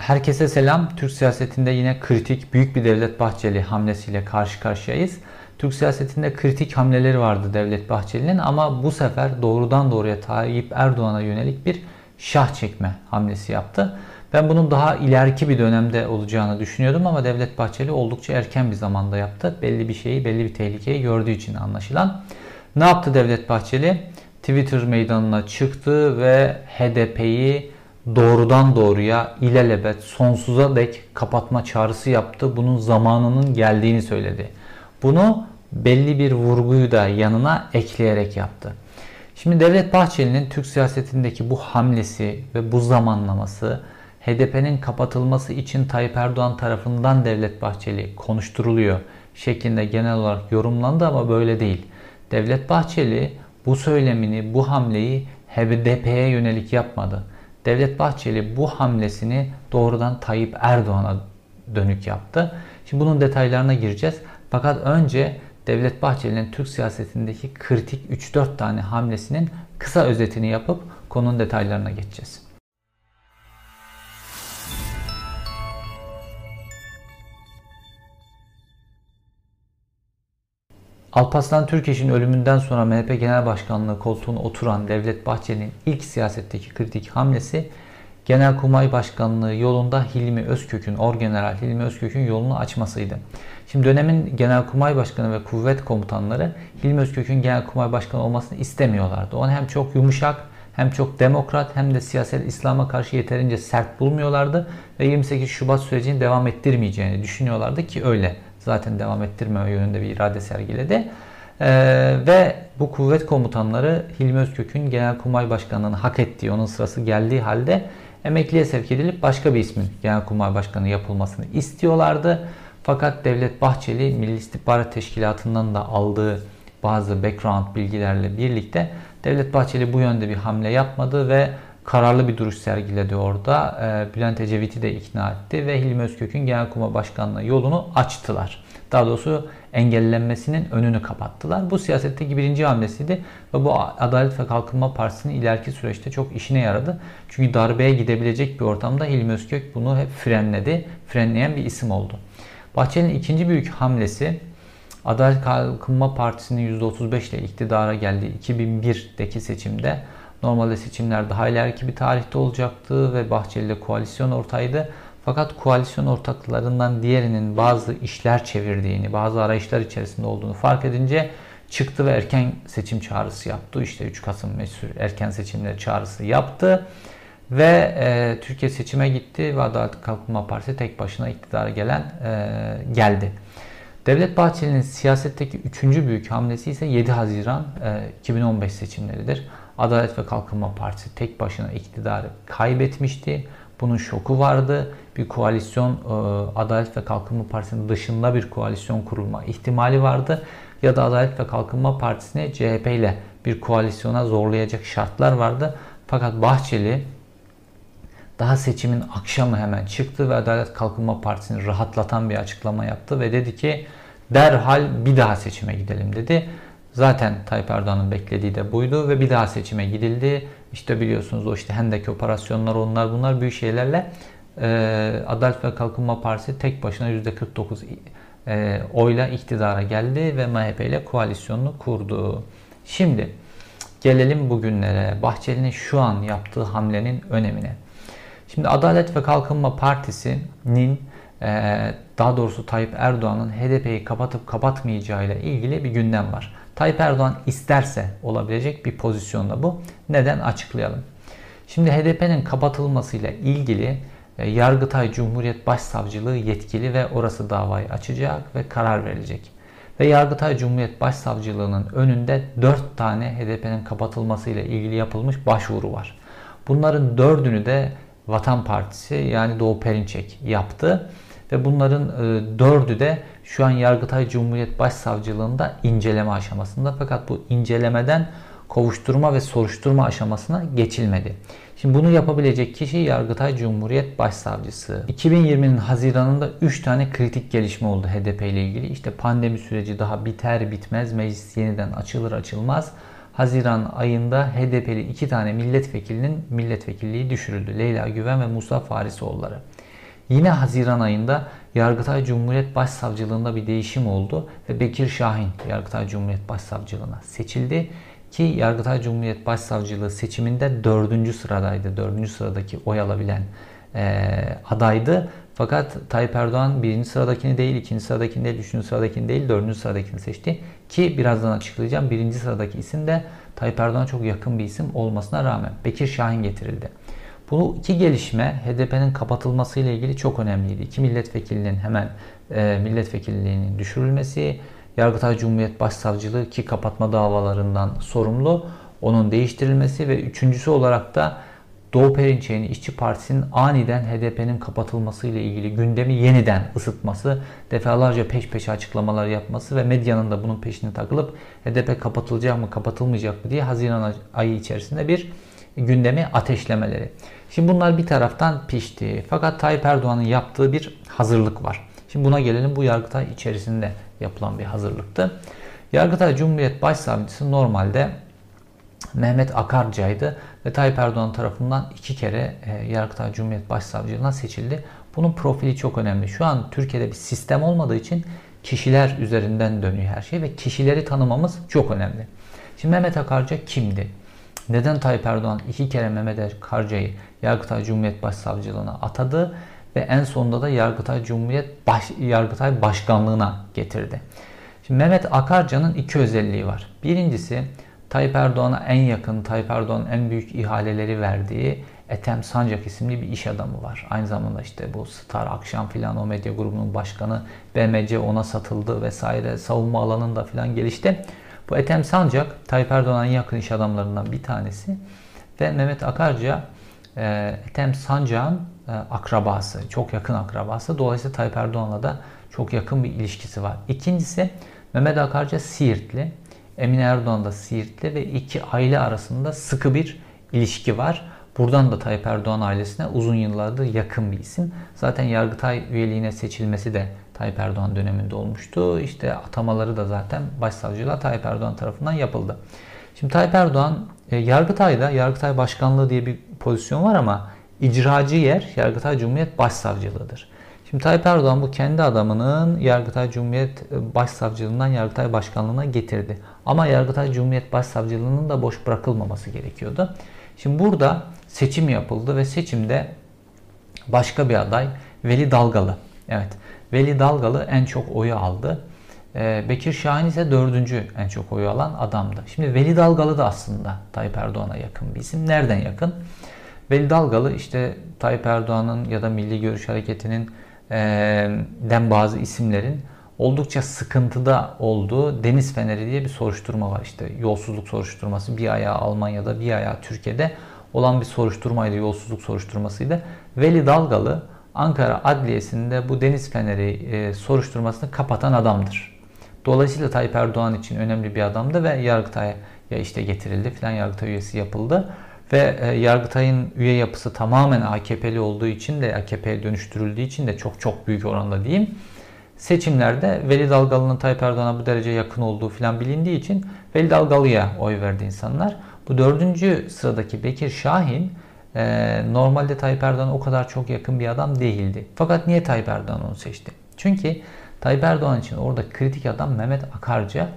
Herkese selam. Türk siyasetinde yine kritik büyük bir Devlet Bahçeli hamlesiyle karşı karşıyayız. Türk siyasetinde kritik hamleleri vardı Devlet Bahçeli'nin ama bu sefer doğrudan doğruya Tayyip Erdoğan'a yönelik bir şah çekme hamlesi yaptı. Ben bunun daha ileriki bir dönemde olacağını düşünüyordum ama Devlet Bahçeli oldukça erken bir zamanda yaptı. Belli bir şeyi, belli bir tehlikeyi gördüğü için anlaşılan. Ne yaptı Devlet Bahçeli? Twitter meydanına çıktı ve HDP'yi doğrudan doğruya ilelebet sonsuza dek kapatma çağrısı yaptı. Bunun zamanının geldiğini söyledi. Bunu belli bir vurguyu da yanına ekleyerek yaptı. Şimdi Devlet Bahçeli'nin Türk siyasetindeki bu hamlesi ve bu zamanlaması HDP'nin kapatılması için Tayyip Erdoğan tarafından Devlet Bahçeli konuşturuluyor şeklinde genel olarak yorumlandı ama böyle değil. Devlet Bahçeli bu söylemini, bu hamleyi HDP'ye yönelik yapmadı. Devlet Bahçeli bu hamlesini doğrudan Tayyip Erdoğan'a dönük yaptı. Şimdi bunun detaylarına gireceğiz. Fakat önce Devlet Bahçeli'nin Türk siyasetindeki kritik 3-4 tane hamlesinin kısa özetini yapıp konunun detaylarına geçeceğiz. Alparslan Türkeş'in ölümünden sonra MHP Genel Başkanlığı koltuğuna oturan Devlet Bahçeli'nin ilk siyasetteki kritik hamlesi Genelkurmay Başkanlığı yolunda Hilmi Özkök'ün, Orgeneral Hilmi Özkök'ün yolunu açmasıydı. Şimdi dönemin Genelkurmay Başkanı ve kuvvet komutanları Hilmi Özkök'ün Genelkurmay Başkanı olmasını istemiyorlardı. Onu hem çok yumuşak hem çok demokrat hem de siyasal İslam'a karşı yeterince sert bulmuyorlardı ve 28 Şubat sürecini devam ettirmeyeceğini düşünüyorlardı ki öyle zaten devam ettirmeme yönünde bir irade sergiledi. Ee, ve bu kuvvet komutanları Hilmi Özkök'ün Genelkurmay Başkanlığı'nı hak ettiği, onun sırası geldiği halde emekliye sevk edilip başka bir ismin Genelkurmay Başkanı yapılmasını istiyorlardı. Fakat Devlet Bahçeli Milli İstihbarat Teşkilatı'ndan da aldığı bazı background bilgilerle birlikte Devlet Bahçeli bu yönde bir hamle yapmadı ve kararlı bir duruş sergiledi orada. Ee, Bülent Ecevit'i de ikna etti ve Hilmi Özkök'ün Genelkurmay Başkanlığı yolunu açtılar. Daha doğrusu engellenmesinin önünü kapattılar. Bu siyasetteki birinci hamlesiydi ve bu Adalet ve Kalkınma Partisi'nin ileriki süreçte çok işine yaradı. Çünkü darbeye gidebilecek bir ortamda Hilmi Özkök bunu hep frenledi. Frenleyen bir isim oldu. Bahçeli'nin ikinci büyük hamlesi Adalet Kalkınma Partisi'nin %35 ile iktidara geldiği 2001'deki seçimde normalde seçimler daha ileriki bir tarihte olacaktı ve Bahçeli ile koalisyon ortaydı. Fakat koalisyon ortaklarından diğerinin bazı işler çevirdiğini, bazı arayışlar içerisinde olduğunu fark edince çıktı ve erken seçim çağrısı yaptı. İşte 3 Kasım mesul erken seçimler çağrısı yaptı. Ve e, Türkiye seçime gitti ve Adalet Kalkınma Partisi tek başına iktidara gelen e, geldi. Devlet Bahçeli'nin siyasetteki üçüncü büyük hamlesi ise 7 Haziran e, 2015 seçimleridir. Adalet ve Kalkınma Partisi tek başına iktidarı kaybetmişti. Bunun şoku vardı. Bir koalisyon e, Adalet ve Kalkınma Partisi'nin dışında bir koalisyon kurulma ihtimali vardı. Ya da Adalet ve Kalkınma Partisi'ni CHP ile bir koalisyona zorlayacak şartlar vardı. Fakat Bahçeli daha seçimin akşamı hemen çıktı ve Adalet Kalkınma Partisi'ni rahatlatan bir açıklama yaptı ve dedi ki derhal bir daha seçime gidelim dedi. Zaten Tayyip Erdoğan'ın beklediği de buydu ve bir daha seçime gidildi. İşte biliyorsunuz o işte Hendek operasyonlar onlar bunlar büyük şeylerle e, Adalet ve Kalkınma Partisi tek başına %49 e, oyla iktidara geldi ve MHP ile koalisyonunu kurdu. Şimdi gelelim bugünlere. Bahçeli'nin şu an yaptığı hamlenin önemine. Şimdi Adalet ve Kalkınma Partisi'nin e, daha doğrusu Tayyip Erdoğan'ın HDP'yi kapatıp kapatmayacağı ile ilgili bir gündem var. Tayyip Erdoğan isterse olabilecek bir pozisyonda bu. Neden? Açıklayalım. Şimdi HDP'nin kapatılmasıyla ilgili e, Yargıtay Cumhuriyet Başsavcılığı yetkili ve orası davayı açacak ve karar verecek. Ve Yargıtay Cumhuriyet Başsavcılığı'nın önünde 4 tane HDP'nin kapatılmasıyla ilgili yapılmış başvuru var. Bunların dördünü de Vatan Partisi yani Doğu Perinçek yaptı. Ve bunların e, dördü de şu an Yargıtay Cumhuriyet Başsavcılığında inceleme aşamasında. Fakat bu incelemeden kovuşturma ve soruşturma aşamasına geçilmedi. Şimdi bunu yapabilecek kişi Yargıtay Cumhuriyet Başsavcısı. 2020'nin Haziran'ında 3 tane kritik gelişme oldu HDP ile ilgili. İşte pandemi süreci daha biter bitmez meclis yeniden açılır açılmaz. Haziran ayında HDP'li iki tane milletvekilinin milletvekilliği düşürüldü. Leyla Güven ve Musa Farisoğulları. Yine Haziran ayında Yargıtay Cumhuriyet Başsavcılığında bir değişim oldu ve Bekir Şahin Yargıtay Cumhuriyet Başsavcılığına seçildi. Ki Yargıtay Cumhuriyet Başsavcılığı seçiminde dördüncü sıradaydı. Dördüncü sıradaki oy alabilen e, adaydı. Fakat Tayyip Erdoğan birinci sıradakini değil, ikinci sıradakini değil, üçüncü sıradakini değil, dördüncü sıradakini seçti. Ki birazdan açıklayacağım. Birinci sıradaki isim de Tayyip Erdoğan'a çok yakın bir isim olmasına rağmen Bekir Şahin getirildi. Bu iki gelişme HDP'nin kapatılması ile ilgili çok önemliydi. İki milletvekilinin hemen e, milletvekilliğinin düşürülmesi, Yargıtay Cumhuriyet Başsavcılığı ki kapatma davalarından sorumlu, onun değiştirilmesi ve üçüncüsü olarak da Doğu Perinçek'in İşçi Partisi'nin aniden HDP'nin kapatılması ile ilgili gündemi yeniden ısıtması, defalarca peş peşe açıklamalar yapması ve medyanın da bunun peşine takılıp HDP kapatılacak mı kapatılmayacak mı diye Haziran ayı içerisinde bir gündemi ateşlemeleri. Şimdi bunlar bir taraftan pişti. Fakat Tayyip Erdoğan'ın yaptığı bir hazırlık var. Şimdi buna gelelim bu Yargıtay içerisinde yapılan bir hazırlıktı. Yargıtay Cumhuriyet Başsavcısı normalde Mehmet Akarca'ydı ve Tayyip Erdoğan tarafından iki kere e, Yargıtay Cumhuriyet Başsavcılığına seçildi. Bunun profili çok önemli. Şu an Türkiye'de bir sistem olmadığı için kişiler üzerinden dönüyor her şey ve kişileri tanımamız çok önemli. Şimdi Mehmet Akarca kimdi? Neden Tayyip Erdoğan iki kere Mehmet Akarca'yı Yargıtay Cumhuriyet Başsavcılığına atadı ve en sonunda da Yargıtay Cumhuriyet Baş, Yargıtay Başkanlığına getirdi? Şimdi Mehmet Akarca'nın iki özelliği var. Birincisi Tayyip Erdoğan'a en yakın, Tayyip Erdoğan'ın en büyük ihaleleri verdiği Ethem Sancak isimli bir iş adamı var. Aynı zamanda işte bu Star Akşam filan o medya grubunun başkanı BMC ona satıldı vesaire savunma alanında filan gelişti. Bu Ethem Sancak Tayyip Erdoğan'ın yakın iş adamlarından bir tanesi ve Mehmet Akarca e, Ethem Sancak'ın e, akrabası, çok yakın akrabası. Dolayısıyla Tayyip Erdoğan'la da çok yakın bir ilişkisi var. İkincisi Mehmet Akarca Siirtli. Emine Erdoğan da Siirtli ve iki aile arasında sıkı bir ilişki var. Buradan da Tayyip Erdoğan ailesine uzun yıllardır yakın bir isim. Zaten Yargıtay üyeliğine seçilmesi de Tayyip Erdoğan döneminde olmuştu. İşte atamaları da zaten başsavcılığa Tayyip Erdoğan tarafından yapıldı. Şimdi Tayyip Erdoğan e, Yargıtay'da Yargıtay Başkanlığı diye bir pozisyon var ama icracı yer Yargıtay Cumhuriyet Başsavcılığıdır. Şimdi Tayyip Erdoğan bu kendi adamının Yargıtay Cumhuriyet e, Başsavcılığından Yargıtay Başkanlığına getirdi. Ama Yargıtay Cumhuriyet Başsavcılığının da boş bırakılmaması gerekiyordu. Şimdi burada seçim yapıldı ve seçimde başka bir aday Veli Dalgalı. Evet Veli Dalgalı en çok oyu aldı. Ee, Bekir Şahin ise dördüncü en çok oyu alan adamdı. Şimdi Veli Dalgalı da aslında Tayyip Erdoğan'a yakın bir isim. Nereden yakın? Veli Dalgalı işte Tayyip Erdoğan'ın ya da Milli Görüş Hareketi'nin e, den bazı isimlerin oldukça sıkıntıda olduğu Deniz Feneri diye bir soruşturma var. İşte yolsuzluk soruşturması bir ayağı Almanya'da bir ayağı Türkiye'de olan bir soruşturmaydı, yolsuzluk soruşturmasıydı. Veli Dalgalı Ankara Adliyesi'nde bu Deniz Feneri e, soruşturmasını kapatan adamdır. Dolayısıyla Tayyip Erdoğan için önemli bir adamdı ve Yargıtay'a işte getirildi filan Yargıtay üyesi yapıldı. Ve e, Yargıtay'ın üye yapısı tamamen AKP'li olduğu için de AKP'ye dönüştürüldüğü için de çok çok büyük oranda diyeyim. Seçimlerde Veli Dalgalı'nın Tayyip Erdoğan'a bu derece yakın olduğu filan bilindiği için Veli Dalgalı'ya oy verdi insanlar. Bu dördüncü sıradaki Bekir Şahin e, normalde Tayyip Erdoğan o kadar çok yakın bir adam değildi. Fakat niye Tayyip Erdoğan onu seçti? Çünkü Tayyip Erdoğan için orada kritik adam Mehmet Akarca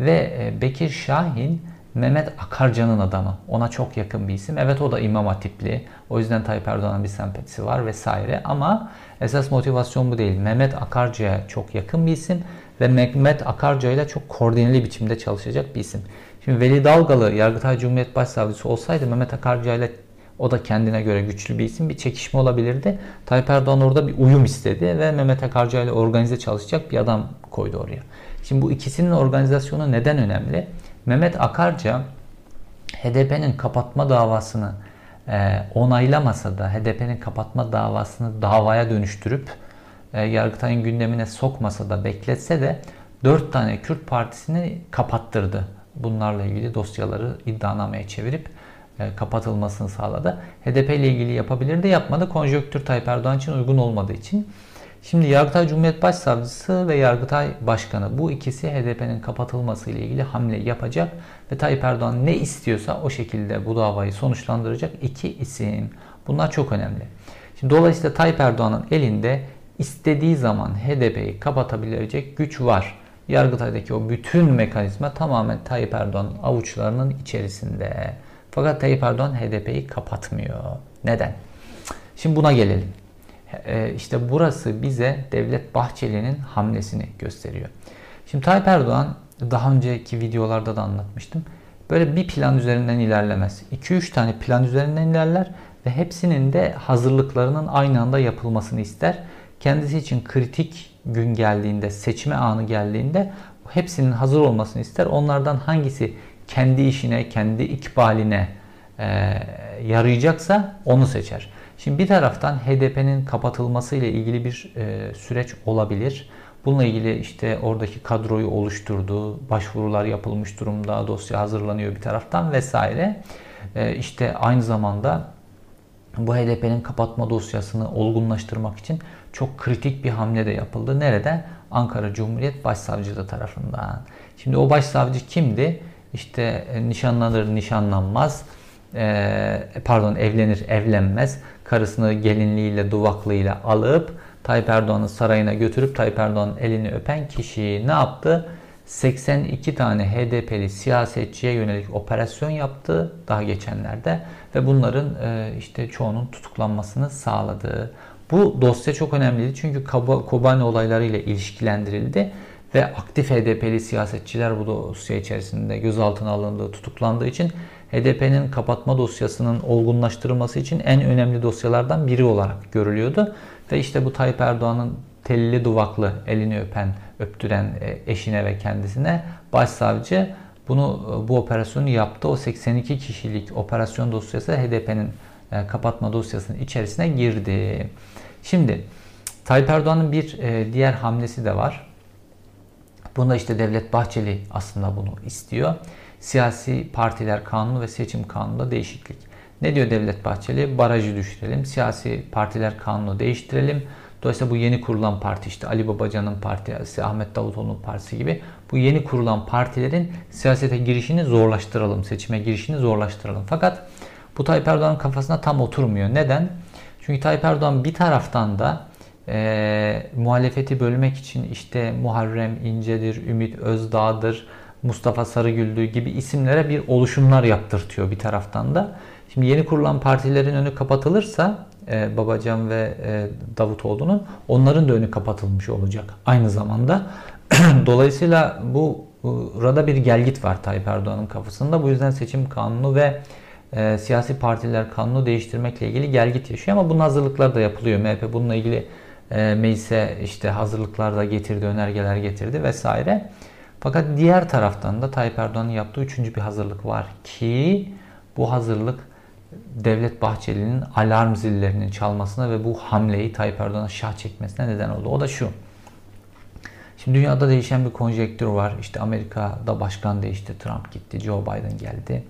ve e, Bekir Şahin Mehmet Akarca'nın adamı. Ona çok yakın bir isim. Evet o da İmam Hatipli. O yüzden Tayyip Erdoğan'ın bir sempatisi var vesaire. Ama esas motivasyon bu değil. Mehmet Akarca'ya çok yakın bir isim ve Mehmet Akarca ile çok koordineli biçimde çalışacak bir isim. Şimdi Veli Dalgalı Yargıtay Cumhuriyet Başsavcısı olsaydı Mehmet Akarca ile o da kendine göre güçlü bir isim. Bir çekişme olabilirdi. Tayyip Erdoğan orada bir uyum istedi ve Mehmet Akarca ile organize çalışacak bir adam koydu oraya. Şimdi bu ikisinin organizasyonu neden önemli? Mehmet Akarca HDP'nin kapatma davasını e, onaylamasa da HDP'nin kapatma davasını davaya dönüştürüp e, Yargıtay'ın gündemine sokmasa da bekletse de 4 tane Kürt partisini kapattırdı. Bunlarla ilgili dosyaları iddianameye çevirip e, kapatılmasını sağladı. HDP ile ilgili yapabilirdi yapmadı. Konjöktür Tayyip Erdoğan için uygun olmadığı için. Şimdi Yargıtay Cumhuriyet Başsavcısı ve Yargıtay Başkanı bu ikisi HDP'nin kapatılması ile ilgili hamle yapacak ve Tayyip Erdoğan ne istiyorsa o şekilde bu davayı sonuçlandıracak iki isim. Bunlar çok önemli. Şimdi dolayısıyla Tayyip Erdoğan'ın elinde istediği zaman HDP'yi kapatabilecek güç var. Yargıtay'daki o bütün mekanizma tamamen Tayyip Erdoğan'ın avuçlarının içerisinde. Fakat Tayyip Erdoğan HDP'yi kapatmıyor. Neden? Şimdi buna gelelim. E, işte burası bize Devlet Bahçeli'nin hamlesini gösteriyor. Şimdi Tayyip Erdoğan daha önceki videolarda da anlatmıştım. Böyle bir plan üzerinden ilerlemez. 2-3 tane plan üzerinden ilerler ve hepsinin de hazırlıklarının aynı anda yapılmasını ister. Kendisi için kritik gün geldiğinde, seçme anı geldiğinde hepsinin hazır olmasını ister. Onlardan hangisi kendi işine, kendi ikbaline e, yarayacaksa onu seçer. Şimdi bir taraftan HDP'nin kapatılması ile ilgili bir e, süreç olabilir. Bununla ilgili işte oradaki kadroyu oluşturdu, başvurular yapılmış durumda, dosya hazırlanıyor bir taraftan vesaire. E, işte aynı zamanda bu HDP'nin kapatma dosyasını olgunlaştırmak için çok kritik bir hamle de yapıldı. Nerede? Ankara Cumhuriyet Başsavcılığı tarafından. Şimdi o başsavcı kimdi? İşte e, nişanlanır, nişanlanmaz, e, pardon evlenir, evlenmez, karısını gelinliğiyle, duvaklığıyla alıp Tayyip Erdoğan'ın sarayına götürüp Tayyip Erdoğan'ın elini öpen kişi ne yaptı? 82 tane HDP'li siyasetçiye yönelik operasyon yaptı daha geçenlerde ve bunların e, işte çoğunun tutuklanmasını sağladı. Bu dosya çok önemliydi çünkü Kobani olayları ile ilişkilendirildi ve aktif HDP'li siyasetçiler bu dosya içerisinde gözaltına alındığı, tutuklandığı için HDP'nin kapatma dosyasının olgunlaştırılması için en önemli dosyalardan biri olarak görülüyordu. Ve işte bu Tayyip Erdoğan'ın telli duvaklı elini öpen, öptüren e, eşine ve kendisine başsavcı bunu bu operasyonu yaptı. O 82 kişilik operasyon dosyası HDP'nin e, kapatma dosyasının içerisine girdi. Şimdi Tayyip Erdoğan'ın bir e, diğer hamlesi de var. Bunda işte Devlet Bahçeli aslında bunu istiyor. Siyasi partiler kanunu ve seçim kanununda değişiklik. Ne diyor Devlet Bahçeli? Barajı düşürelim. Siyasi partiler kanunu değiştirelim. Dolayısıyla bu yeni kurulan parti işte Ali Babacan'ın partisi, Ahmet Davutoğlu'nun partisi gibi bu yeni kurulan partilerin siyasete girişini zorlaştıralım, seçime girişini zorlaştıralım. Fakat bu Tayyip Erdoğan'ın kafasına tam oturmuyor. Neden? Çünkü Tayyip Erdoğan bir taraftan da e, muhalefeti bölmek için işte Muharrem İnce'dir, Ümit Özdağ'dır, Mustafa Sarıgül'dü gibi isimlere bir oluşumlar yaptırtıyor bir taraftan da. Şimdi yeni kurulan partilerin önü kapatılırsa e, Babacan ve e, Davutoğlu'nun onların da önü kapatılmış olacak aynı zamanda. Dolayısıyla bu burada bir gelgit var Tayyip Erdoğan'ın kafasında. Bu yüzden seçim kanunu ve e, siyasi partiler kanunu değiştirmekle ilgili gelgit yaşıyor ama bunun hazırlıklar da yapılıyor. MHP bununla ilgili e, meclise işte hazırlıklar da getirdi, önergeler getirdi vesaire. Fakat diğer taraftan da Tayyip Erdoğan'ın yaptığı üçüncü bir hazırlık var ki bu hazırlık Devlet Bahçeli'nin alarm zillerinin çalmasına ve bu hamleyi Tayyip Erdoğan'a şah çekmesine neden oldu. O da şu. Şimdi dünyada değişen bir konjektür var. İşte Amerika'da başkan değişti, Trump gitti, Joe Biden geldi.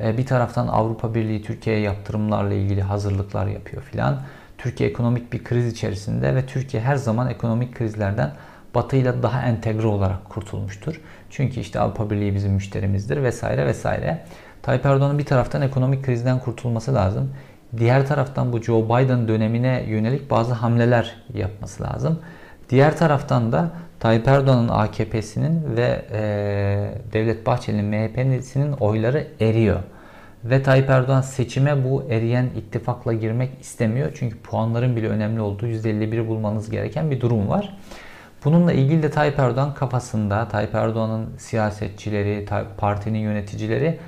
Ee, bir taraftan Avrupa Birliği Türkiye'ye yaptırımlarla ilgili hazırlıklar yapıyor filan. Türkiye ekonomik bir kriz içerisinde ve Türkiye her zaman ekonomik krizlerden Batı ile daha entegre olarak kurtulmuştur. Çünkü işte Avrupa Birliği bizim müşterimizdir vesaire vesaire. Tayyip Erdoğan'ın bir taraftan ekonomik krizden kurtulması lazım. Diğer taraftan bu Joe Biden dönemine yönelik bazı hamleler yapması lazım. Diğer taraftan da Tayyip Erdoğan'ın AKP'sinin ve e, Devlet Bahçeli'nin MHP'sinin oyları eriyor. Ve Tayyip Erdoğan seçime bu eriyen ittifakla girmek istemiyor. Çünkü puanların bile önemli olduğu %51 bulmanız gereken bir durum var. Bununla ilgili de Tayyip Erdoğan kafasında, Tayyip Erdoğan'ın siyasetçileri, partinin yöneticileri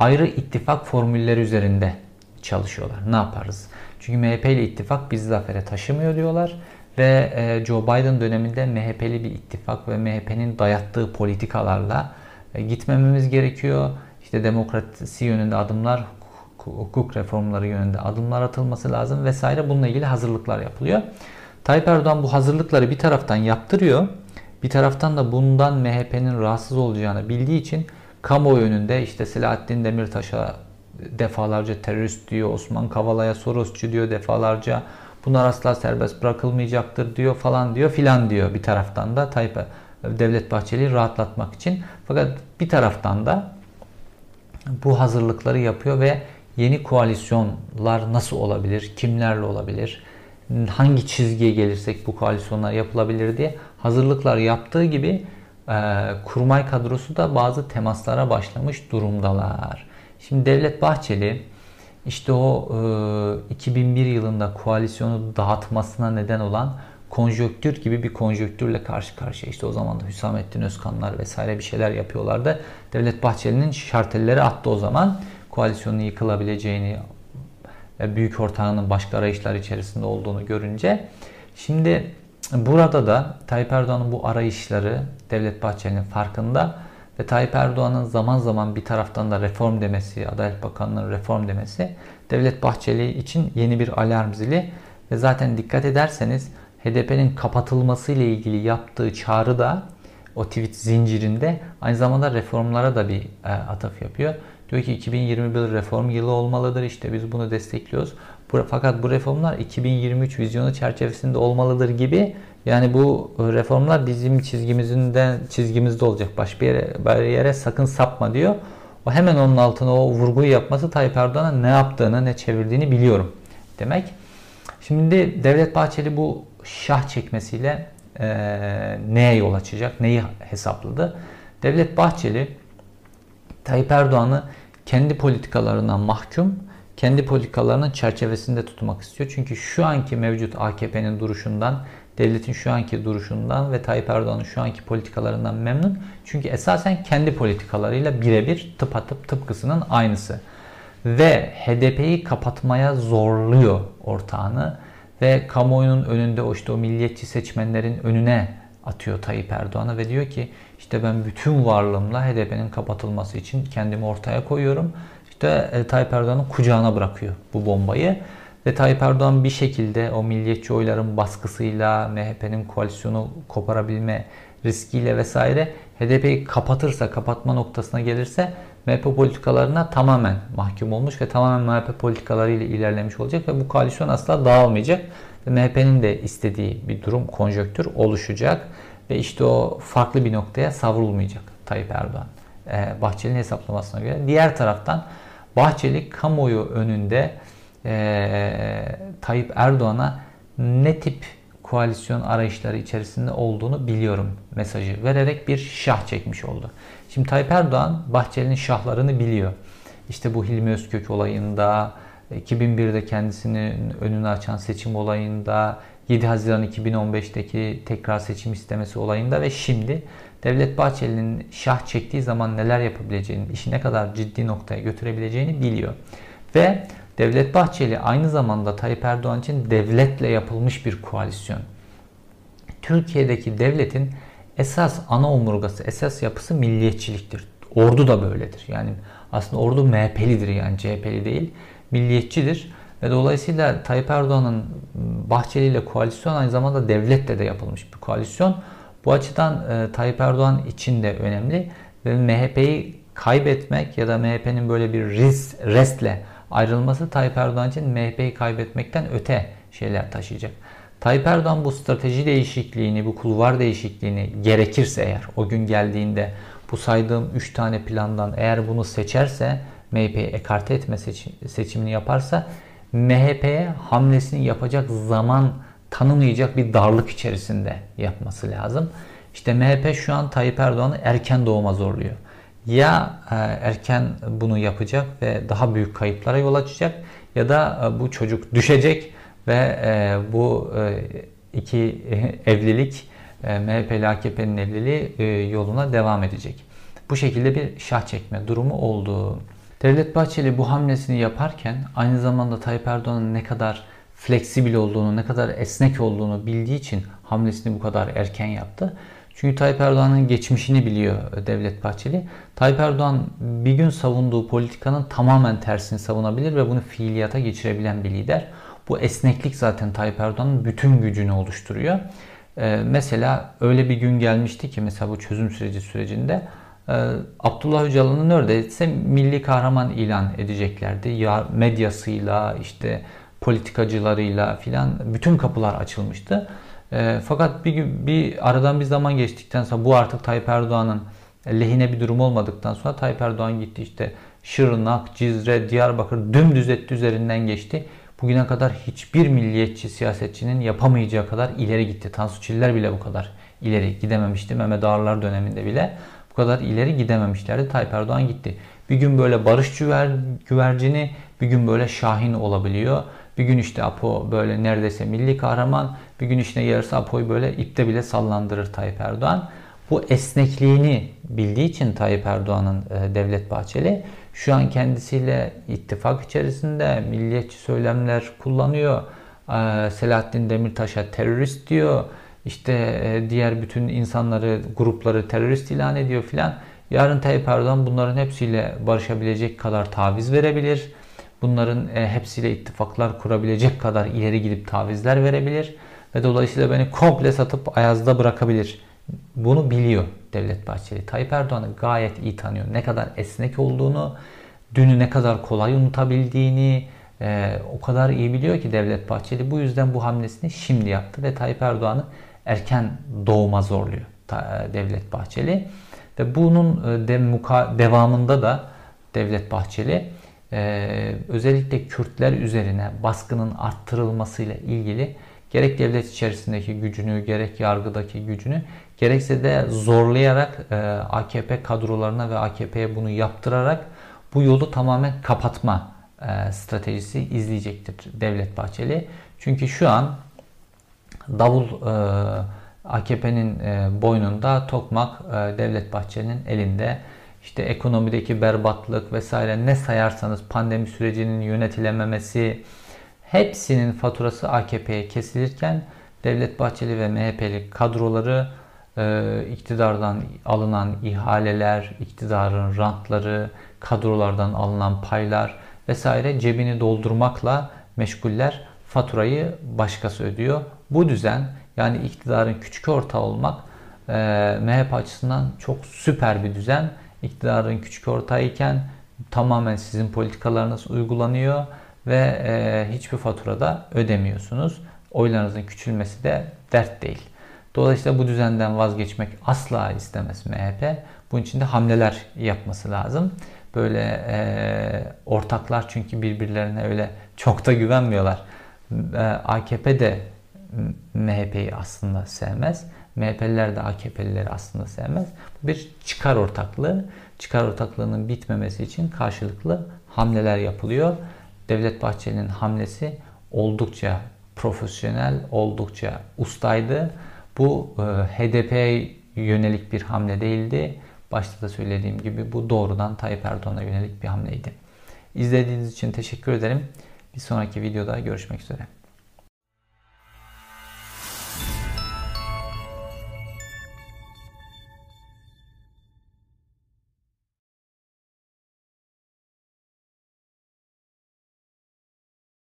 ayrı ittifak formülleri üzerinde çalışıyorlar. Ne yaparız? Çünkü MHP ile ittifak bizi zafere taşımıyor diyorlar. Ve e, Joe Biden döneminde MHP'li bir ittifak ve MHP'nin dayattığı politikalarla e, gitmememiz gerekiyor. İşte demokrasi yönünde adımlar, hukuk reformları yönünde adımlar atılması lazım vesaire. Bununla ilgili hazırlıklar yapılıyor. Tayyip Erdoğan bu hazırlıkları bir taraftan yaptırıyor. Bir taraftan da bundan MHP'nin rahatsız olacağını bildiği için kamuoyu önünde işte Selahattin Demirtaş'a defalarca terörist diyor, Osman Kavala'ya Sorosçu diyor defalarca. Bunlar asla serbest bırakılmayacaktır diyor falan diyor filan diyor bir taraftan da Tayyip Devlet Bahçeli'yi rahatlatmak için. Fakat bir taraftan da bu hazırlıkları yapıyor ve yeni koalisyonlar nasıl olabilir, kimlerle olabilir, hangi çizgiye gelirsek bu koalisyonlar yapılabilir diye hazırlıklar yaptığı gibi kurmay kadrosu da bazı temaslara başlamış durumdalar. Şimdi Devlet Bahçeli işte o e, 2001 yılında koalisyonu dağıtmasına neden olan konjöktür gibi bir konjöktürle karşı karşıya. İşte o zaman da Hüsamettin Özkanlar vesaire bir şeyler yapıyorlardı. Devlet Bahçeli'nin şartelleri attı o zaman. Koalisyonun yıkılabileceğini ve büyük ortağının başka arayışlar içerisinde olduğunu görünce. Şimdi burada da Tayyip Erdoğan'ın bu arayışları Devlet Bahçeli'nin farkında ve Tayyip Erdoğan'ın zaman zaman bir taraftan da reform demesi, Adalet Bakanlığı'nın reform demesi Devlet Bahçeli için yeni bir alarm zili ve zaten dikkat ederseniz HDP'nin kapatılması ile ilgili yaptığı çağrı da o tweet zincirinde aynı zamanda reformlara da bir e, atıf yapıyor. Diyor ki 2021 reform yılı olmalıdır işte biz bunu destekliyoruz. Fakat bu reformlar 2023 vizyonu çerçevesinde olmalıdır gibi yani bu reformlar bizim çizgimizden çizgimizde olacak. Başka bir yere, bir yere sakın sapma diyor. O hemen onun altına o vurguyu yapması Tayyip Erdoğan'a ne yaptığını ne çevirdiğini biliyorum demek. Şimdi Devlet Bahçeli bu şah çekmesiyle e, neye yol açacak, neyi hesapladı? Devlet Bahçeli Tayyip Erdoğan'ı kendi politikalarından mahkum, kendi politikalarının çerçevesinde tutmak istiyor. Çünkü şu anki mevcut AKP'nin duruşundan, devletin şu anki duruşundan ve Tayyip Erdoğan'ın şu anki politikalarından memnun. Çünkü esasen kendi politikalarıyla birebir tıpatıp tıpkısının aynısı. Ve HDP'yi kapatmaya zorluyor ortağını ve kamuoyunun önünde o işte o milliyetçi seçmenlerin önüne atıyor Tayyip Erdoğan'a ve diyor ki işte ben bütün varlığımla HDP'nin kapatılması için kendimi ortaya koyuyorum. İşte e, Tayyip Erdoğan'ın kucağına bırakıyor bu bombayı. Ve Tayyip Erdoğan bir şekilde o milliyetçi oyların baskısıyla MHP'nin koalisyonu koparabilme riskiyle vesaire HDP'yi kapatırsa, kapatma noktasına gelirse MHP politikalarına tamamen mahkum olmuş ve tamamen MHP politikalarıyla ilerlemiş olacak ve bu koalisyon asla dağılmayacak. MHP'nin de istediği bir durum, konjöktür oluşacak ve işte o farklı bir noktaya savrulmayacak Tayyip Erdoğan. Ee, Bahçeli'nin hesaplamasına göre. Diğer taraftan Bahçeli kamuoyu önünde e, Tayyip Erdoğan'a ne tip koalisyon arayışları içerisinde olduğunu biliyorum mesajı vererek bir şah çekmiş oldu. Şimdi Tayyip Erdoğan Bahçeli'nin şahlarını biliyor. İşte bu Hilmi Özkök olayında, 2001'de kendisini önünü açan seçim olayında, 7 Haziran 2015'teki tekrar seçim istemesi olayında ve şimdi Devlet Bahçeli'nin şah çektiği zaman neler yapabileceğini, işi ne kadar ciddi noktaya götürebileceğini biliyor. Ve Devlet Bahçeli aynı zamanda Tayyip Erdoğan için devletle yapılmış bir koalisyon. Türkiye'deki devletin esas ana omurgası, esas yapısı milliyetçiliktir. Ordu da böyledir. Yani aslında ordu MHP'lidir yani CHP'li değil. Milliyetçidir. Ve dolayısıyla Tayyip Erdoğan'ın Bahçeli ile koalisyon aynı zamanda devletle de yapılmış bir koalisyon. Bu açıdan e, Tayyip Erdoğan için de önemli ve MHP'yi kaybetmek ya da MHP'nin böyle bir risk, restle ayrılması Tayyip Erdoğan için MHP'yi kaybetmekten öte şeyler taşıyacak. Tayyip Erdoğan bu strateji değişikliğini, bu kulvar değişikliğini gerekirse eğer o gün geldiğinde bu saydığım 3 tane plandan eğer bunu seçerse MHP'yi ekarte etme seçimini yaparsa MHP'ye hamlesini yapacak zaman tanımayacak bir darlık içerisinde yapması lazım. İşte MHP şu an Tayyip Erdoğan'ı erken doğuma zorluyor. Ya e, erken bunu yapacak ve daha büyük kayıplara yol açacak ya da e, bu çocuk düşecek ve e, bu iki evlilik MHP AKP'nin evliliği yoluna devam edecek. Bu şekilde bir şah çekme durumu oldu. Devlet Bahçeli bu hamlesini yaparken aynı zamanda Tayyip Erdoğan'ın ne kadar fleksibil olduğunu, ne kadar esnek olduğunu bildiği için hamlesini bu kadar erken yaptı. Çünkü Tayyip Erdoğan'ın geçmişini biliyor Devlet Bahçeli. Tayyip Erdoğan bir gün savunduğu politikanın tamamen tersini savunabilir ve bunu fiiliyata geçirebilen bir lider. Bu esneklik zaten Tayyip Erdoğan'ın bütün gücünü oluşturuyor. Ee, mesela öyle bir gün gelmişti ki mesela bu çözüm süreci sürecinde Abdullah Öcalan'ı neredeyse milli kahraman ilan edeceklerdi. Ya medyasıyla işte politikacılarıyla filan bütün kapılar açılmıştı. E, fakat bir, bir aradan bir zaman geçtikten sonra bu artık Tayyip Erdoğan'ın lehine bir durum olmadıktan sonra Tayyip Erdoğan gitti işte Şırnak, Cizre, Diyarbakır dümdüz etti üzerinden geçti. Bugüne kadar hiçbir milliyetçi siyasetçinin yapamayacağı kadar ileri gitti. Tansu Çiller bile bu kadar ileri gidememişti. Mehmet Ağarlar döneminde bile kadar ileri gidememişlerdi. Tayyip Erdoğan gitti. Bir gün böyle barış güvercini, bir gün böyle şahin olabiliyor. Bir gün işte Apo böyle neredeyse milli kahraman, bir gün işte yarısı Apo'yu böyle ipte bile sallandırır Tayyip Erdoğan. Bu esnekliğini bildiği için Tayyip Erdoğan'ın e, Devlet Bahçeli şu an kendisiyle ittifak içerisinde milliyetçi söylemler kullanıyor. E, Selahattin Demirtaş'a terörist diyor. İşte e, diğer bütün insanları, grupları terörist ilan ediyor filan. Yarın Tayyip Erdoğan bunların hepsiyle barışabilecek kadar taviz verebilir. Bunların hepsiyle ittifaklar kurabilecek kadar ileri gidip tavizler verebilir. Ve dolayısıyla beni komple satıp ayazda bırakabilir. Bunu biliyor Devlet Bahçeli. Tayyip Erdoğan'ı gayet iyi tanıyor. Ne kadar esnek olduğunu, dünü ne kadar kolay unutabildiğini e, o kadar iyi biliyor ki Devlet Bahçeli. Bu yüzden bu hamlesini şimdi yaptı ve Tayyip Erdoğan'ı erken doğuma zorluyor e, Devlet Bahçeli. Ve bunun e, de, muka, devamında da Devlet Bahçeli e, özellikle Kürtler üzerine baskının arttırılmasıyla ilgili gerek devlet içerisindeki gücünü, gerek yargıdaki gücünü, gerekse de zorlayarak e, AKP kadrolarına ve AKP'ye bunu yaptırarak bu yolu tamamen kapatma e, stratejisi izleyecektir Devlet Bahçeli. Çünkü şu an davul e, AKP'nin boynunda, tokmak Devlet Bahçeli'nin elinde. İşte ekonomideki berbatlık vesaire ne sayarsanız pandemi sürecinin yönetilememesi, hepsinin faturası AKP'ye kesilirken Devlet Bahçeli ve MHP'li kadroları e, iktidardan alınan ihaleler, iktidarın rantları, kadrolardan alınan paylar vesaire cebini doldurmakla meşguller. Faturayı başkası ödüyor. Bu düzen yani iktidarın küçük ortağı olmak e, MHP açısından çok süper bir düzen. İktidarın küçük ortağıyken tamamen sizin politikalarınız uygulanıyor ve e, hiçbir faturada ödemiyorsunuz. Oylarınızın küçülmesi de dert değil. Dolayısıyla bu düzenden vazgeçmek asla istemez MHP. Bunun için de hamleler yapması lazım. Böyle e, ortaklar çünkü birbirlerine öyle çok da güvenmiyorlar. E, AKP de MHP'yi aslında sevmez. MHP'liler de AKP'lileri aslında sevmez. Bu bir çıkar ortaklığı. Çıkar ortaklığının bitmemesi için karşılıklı hamleler yapılıyor. Devlet Bahçeli'nin hamlesi oldukça profesyonel, oldukça ustaydı. Bu e, HDP'ye yönelik bir hamle değildi. Başta da söylediğim gibi bu doğrudan Tayyip Erdoğan'a yönelik bir hamleydi. İzlediğiniz için teşekkür ederim. Bir sonraki videoda görüşmek üzere.